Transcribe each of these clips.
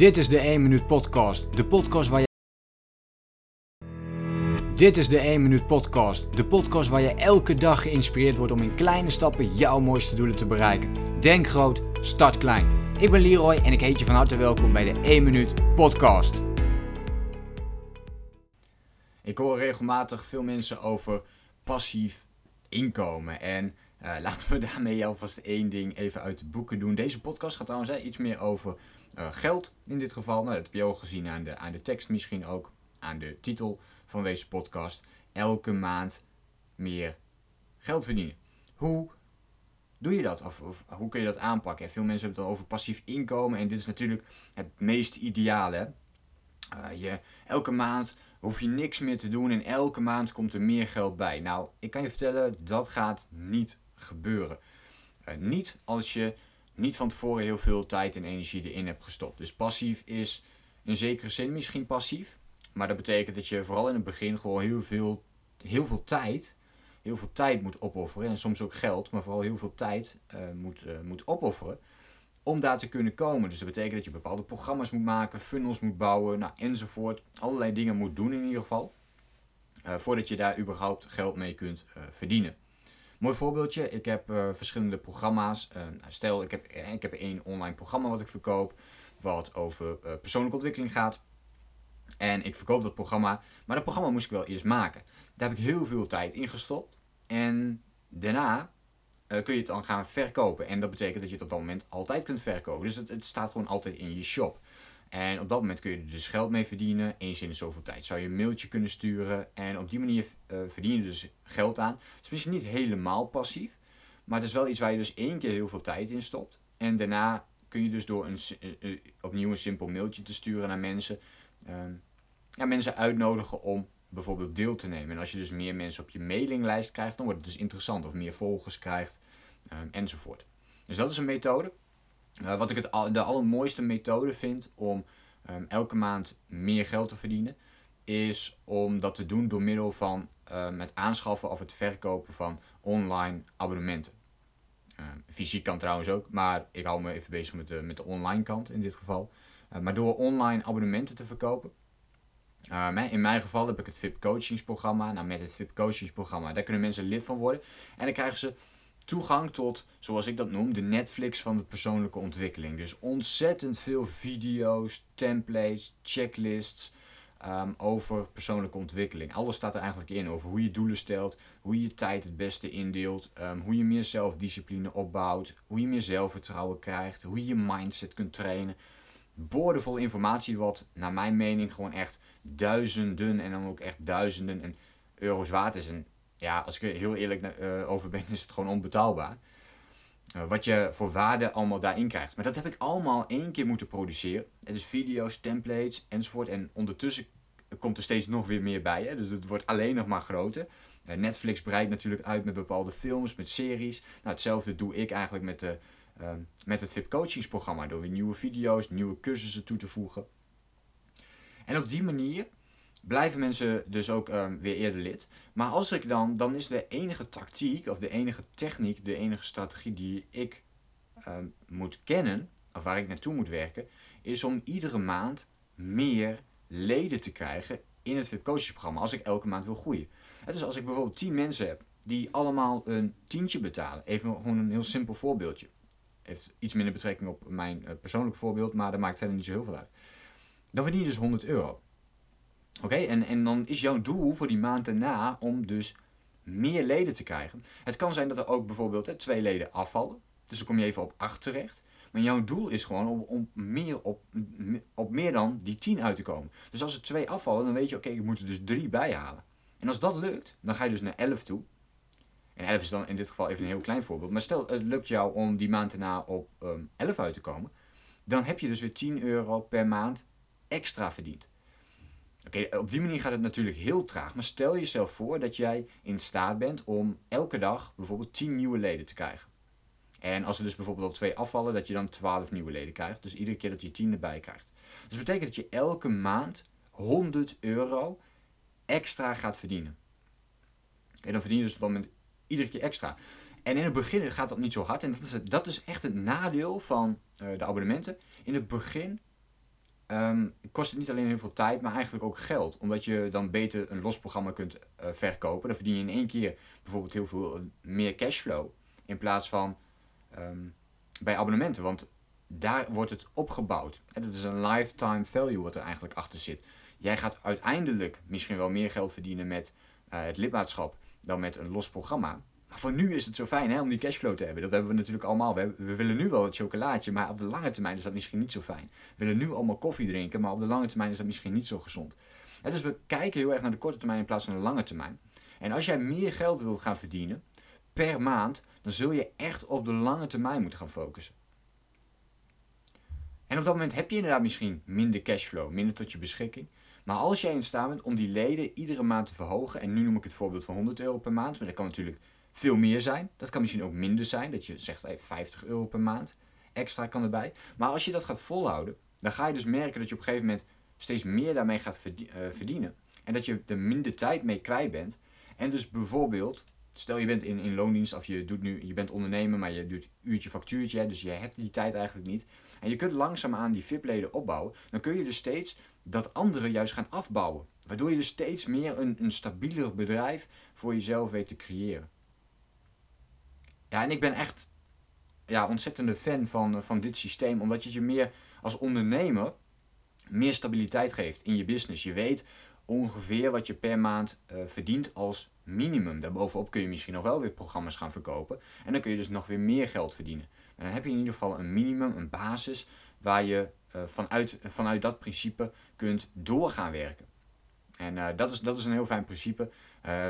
Dit is de 1 Minuut Podcast. De podcast waar je. Dit is de 1 Minuut Podcast. De podcast waar je elke dag geïnspireerd wordt om in kleine stappen jouw mooiste doelen te bereiken. Denk groot, start klein. Ik ben Leroy en ik heet je van harte welkom bij de 1 Minuut Podcast. Ik hoor regelmatig veel mensen over passief inkomen. En uh, laten we daarmee alvast één ding even uit de boeken doen. Deze podcast gaat trouwens iets meer over geld in dit geval. Nou, dat heb je al gezien aan de, aan de tekst misschien ook. Aan de titel van deze podcast. Elke maand meer geld verdienen. Hoe doe je dat? Of, hoe kun je dat aanpakken? Veel mensen hebben het al over passief inkomen. En dit is natuurlijk het meest ideale. Uh, je, elke maand hoef je niks meer te doen en elke maand komt er meer geld bij. Nou, ik kan je vertellen, dat gaat niet gebeuren. Uh, niet als je niet van tevoren heel veel tijd en energie erin hebt gestopt. Dus passief is in zekere zin misschien passief. Maar dat betekent dat je vooral in het begin gewoon heel veel, heel veel tijd, heel veel tijd moet opofferen. En soms ook geld, maar vooral heel veel tijd uh, moet, uh, moet opofferen. Om daar te kunnen komen. Dus dat betekent dat je bepaalde programma's moet maken, funnels moet bouwen, nou, enzovoort. Allerlei dingen moet doen in ieder geval. Uh, voordat je daar überhaupt geld mee kunt verdienen. Mooi voorbeeldje, ik heb uh, verschillende programma's. Uh, stel, ik heb, eh, ik heb één online programma wat ik verkoop, wat over persoonlijke ontwikkeling gaat. En ik verkoop dat programma, maar dat programma moest ik wel eerst maken. Daar heb ik heel veel tijd in gestopt. En daarna kun je het dan gaan verkopen. En dat betekent dat je het op dat moment altijd kunt verkopen. Dus het, het staat gewoon altijd in je shop. En op dat moment kun je er dus geld mee verdienen. Eens in de zoveel tijd zou je een mailtje kunnen sturen. En op die manier uh, verdien je dus geld aan. Het is misschien niet helemaal passief. Maar het is wel iets waar je dus één keer heel veel tijd in stopt. En daarna kun je dus door een, uh, opnieuw een simpel mailtje te sturen naar mensen. Ehm, ja, mensen uitnodigen om bijvoorbeeld deel te nemen. En als je dus meer mensen op je mailinglijst krijgt, dan wordt het dus interessant. Of meer volgers krijgt, um, enzovoort. Dus dat is een methode. Uh, wat ik het de allermooiste methode vind om um, elke maand meer geld te verdienen, is om dat te doen door middel van um, het aanschaffen of het verkopen van online abonnementen. Uh, fysiek kan trouwens ook, maar ik hou me even bezig met de, met de online kant in dit geval. Uh, maar door online abonnementen te verkopen. in mijn geval heb ik het VIP coachingsprogramma. Nou, met het VIP coachingsprogramma, daar kunnen mensen lid van worden. En dan krijgen ze toegang tot, zoals ik dat noem, de Netflix van de persoonlijke ontwikkeling. Dus ontzettend veel video's, templates, checklists um, over persoonlijke ontwikkeling. Alles staat er eigenlijk in over hoe je doelen stelt, hoe je je tijd het beste indeelt, um, hoe je meer zelfdiscipline opbouwt, hoe je meer zelfvertrouwen krijgt, hoe je je mindset kunt trainen. Boordevol informatie wat naar mijn mening gewoon echt duizenden en dan ook echt duizenden en euro's waard is. Ja, als ik er heel eerlijk uh, over ben, is het gewoon onbetaalbaar. Uh, wat je voor waarde allemaal daarin krijgt. Maar dat heb ik allemaal één keer moeten produceren. Is video's, templates enzovoort. En ondertussen komt er steeds nog weer meer bij. Hè? Dus het wordt alleen nog maar groter. Uh, Netflix breidt natuurlijk uit met bepaalde films, met series. Nou, hetzelfde doe ik eigenlijk met, de, met het VIP coachingsprogramma. Door weer nieuwe video's, nieuwe cursussen toe te voegen. En op die manier blijven mensen dus ook um, weer eerder lid. Maar als ik dan, dan is de enige tactiek of de enige techniek, de enige strategie die ik um, moet kennen, of waar ik naartoe moet werken, is om iedere maand meer leden te krijgen in het VIP coachingsprogramma als ik elke maand wil groeien. Dus als ik bijvoorbeeld 10 mensen heb die allemaal een tientje betalen, even gewoon een heel simpel voorbeeldje. Heeft iets minder betrekking op mijn uh, persoonlijke voorbeeld, maar dat maakt verder niet zo heel veel uit. Dan verdien je dus 100 euro. Oké, en, en dan is jouw doel voor die maand daarna om dus meer leden te krijgen. Het kan zijn dat er ook bijvoorbeeld hè, twee leden afvallen. Dus dan kom je even op 8 terecht. Maar jouw doel is gewoon om, om meer op, op meer dan die 10 uit te komen. Dus als er twee afvallen, dan weet je, oké, ik moet er dus drie bij halen. En als dat lukt, dan ga je dus naar 11 toe. En 11 is dan in dit geval even een heel klein voorbeeld. Maar stel, het lukt jou om die maand daarna op um, 11 uit te komen. Dan heb je dus weer 10 euro per maand extra verdiend. Oké, op die manier gaat het natuurlijk heel traag. Maar stel jezelf voor dat jij in staat bent om elke dag bijvoorbeeld 10 nieuwe leden te krijgen. En als er dus bijvoorbeeld al twee afvallen, dat je dan 12 nieuwe leden krijgt. Dus iedere keer dat je 10 erbij krijgt. Dus dat betekent dat je elke maand 100 euro extra gaat verdienen. En dan verdien je dus op dat moment iedere keer extra. En in het begin gaat dat niet zo hard. En dat is, dat is echt het nadeel van uh, de abonnementen. In het begin ehm, kost het niet alleen heel veel tijd, maar eigenlijk ook geld. Omdat je dan beter een los programma kunt uh, verkopen. Dan verdien je in één keer bijvoorbeeld heel veel eh, meer cashflow. In plaats van ehm, bij abonnementen. Want daar wordt het opgebouwd. En dat is een lifetime value wat er eigenlijk achter zit. Jij gaat uiteindelijk misschien wel meer geld verdienen met uh, het lidmaatschap dan met een los programma. Maar voor nu is het zo fijn hè, om die cashflow te hebben. Dat hebben we natuurlijk allemaal. We, we, willen nu wel het chocolaatje, maar op de lange termijn is dat misschien niet zo fijn. We willen nu allemaal koffie drinken, maar op de lange termijn is dat misschien niet zo gezond. dus we kijken heel erg naar de korte termijn in plaats van de lange termijn. En als jij meer geld wilt gaan verdienen per maand, dan zul je echt op de lange termijn moeten gaan focussen. En op dat moment heb je inderdaad misschien minder cashflow, minder tot je beschikking. Maar als jij in staat bent om die leden iedere maand te verhogen, en nu noem ik het voorbeeld van 100 euro per maand, maar dat kan natuurlijk veel meer zijn. Dat kan misschien ook minder zijn, dat je zegt hey, 50 euro per maand extra kan erbij. Maar als je dat gaat volhouden, dan ga je dus merken dat je op een gegeven moment steeds meer daarmee gaat eh, verdienen. En dat je er minder tijd mee kwijt bent. En dus bijvoorbeeld, stel je bent in, in loondienst of je, doet nu, je bent ondernemer, maar je doet uurtje factuurtje, dus je hebt die tijd eigenlijk niet. En je kunt langzaamaan die VIP-leden opbouwen. Dan kun je dus steeds dat anderen juist gaan afbouwen. Waardoor je dus steeds meer een, een stabieler bedrijf voor jezelf weet te creëren. Ja, en ik ben echt ja, ontzettende fan van, van dit systeem, omdat je je meer als ondernemer meer stabiliteit geeft in je business. Je weet ongeveer wat je per maand uh, verdient als minimum. Daarbovenop kun je misschien nog wel weer programma's gaan verkopen. En dan kun je dus nog weer meer geld verdienen. En dan heb je in ieder geval een minimum, een basis, waar je uh, vanuit, vanuit dat principe kunt doorgaan werken. En dat, is, dat is een heel fijn principe.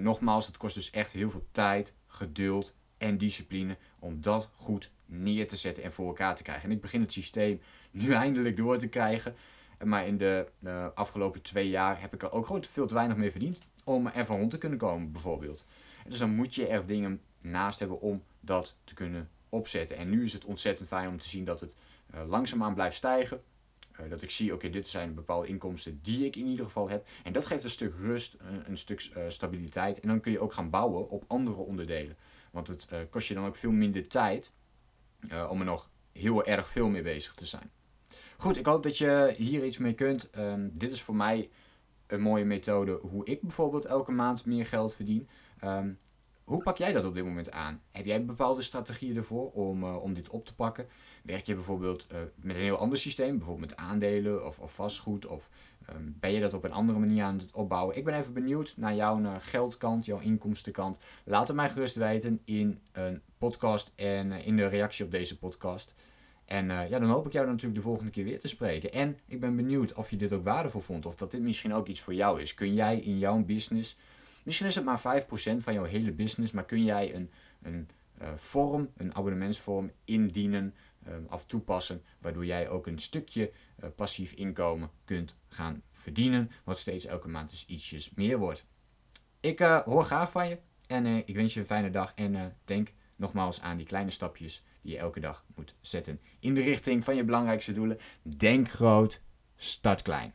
nogmaals, het kost dus echt heel veel tijd, geduld en discipline om dat goed neer te zetten en voor elkaar te krijgen. En ik begin het systeem nu eindelijk door te krijgen. Maar in de uh, afgelopen twee jaar heb ik er ook gewoon veel te weinig mee verdiend om er van rond te kunnen komen, bijvoorbeeld. dus dan moet je er dingen naast hebben om dat te kunnen opzetten. En nu is het ontzettend fijn om te zien dat het uh, langzaamaan blijft stijgen. Uh, dat ik zie, oké, dit zijn bepaalde inkomsten die ik in ieder geval heb. En dat geeft een stuk rust, een, een stuk stabiliteit. En dan kun je ook gaan bouwen op andere onderdelen. Want het uh, kost je dan ook veel minder tijd uh, om er nog heel erg veel mee bezig te zijn. Goed, ik hoop dat je hier iets mee kunt. Um, dit is voor mij een mooie methode hoe ik bijvoorbeeld elke maand meer geld verdien. Um, hoe pak jij dat op dit moment aan? Heb jij bepaalde strategieën ervoor om, uh, om dit op te pakken? Werk je bijvoorbeeld uh, met een heel ander systeem, bijvoorbeeld met aandelen of, of vastgoed? Of um, ben je dat op een andere manier aan het opbouwen? Ik ben even benieuwd naar jouw uh, geldkant, jouw inkomstenkant. Laat het mij gerust weten in een podcast en in de reactie op deze podcast. En ja, dan hoop ik jou natuurlijk de volgende keer weer te spreken. En ik ben benieuwd of je dit ook waardevol vond of dat dit misschien ook iets voor jou is. Kun jij in jouw business Misschien is het maar 5% van jouw hele business, maar kun jij een, een uh, vorm, een abonnementsvorm indienen um, of toepassen, waardoor jij ook een stukje uh, passief inkomen kunt gaan verdienen, wat steeds elke maand dus ietsjes meer wordt. Ik uh, hoor graag van je en ik wens je een fijne dag en denk nogmaals aan die kleine stapjes die je elke dag moet zetten in de richting van je belangrijkste doelen. Denk groot, start klein.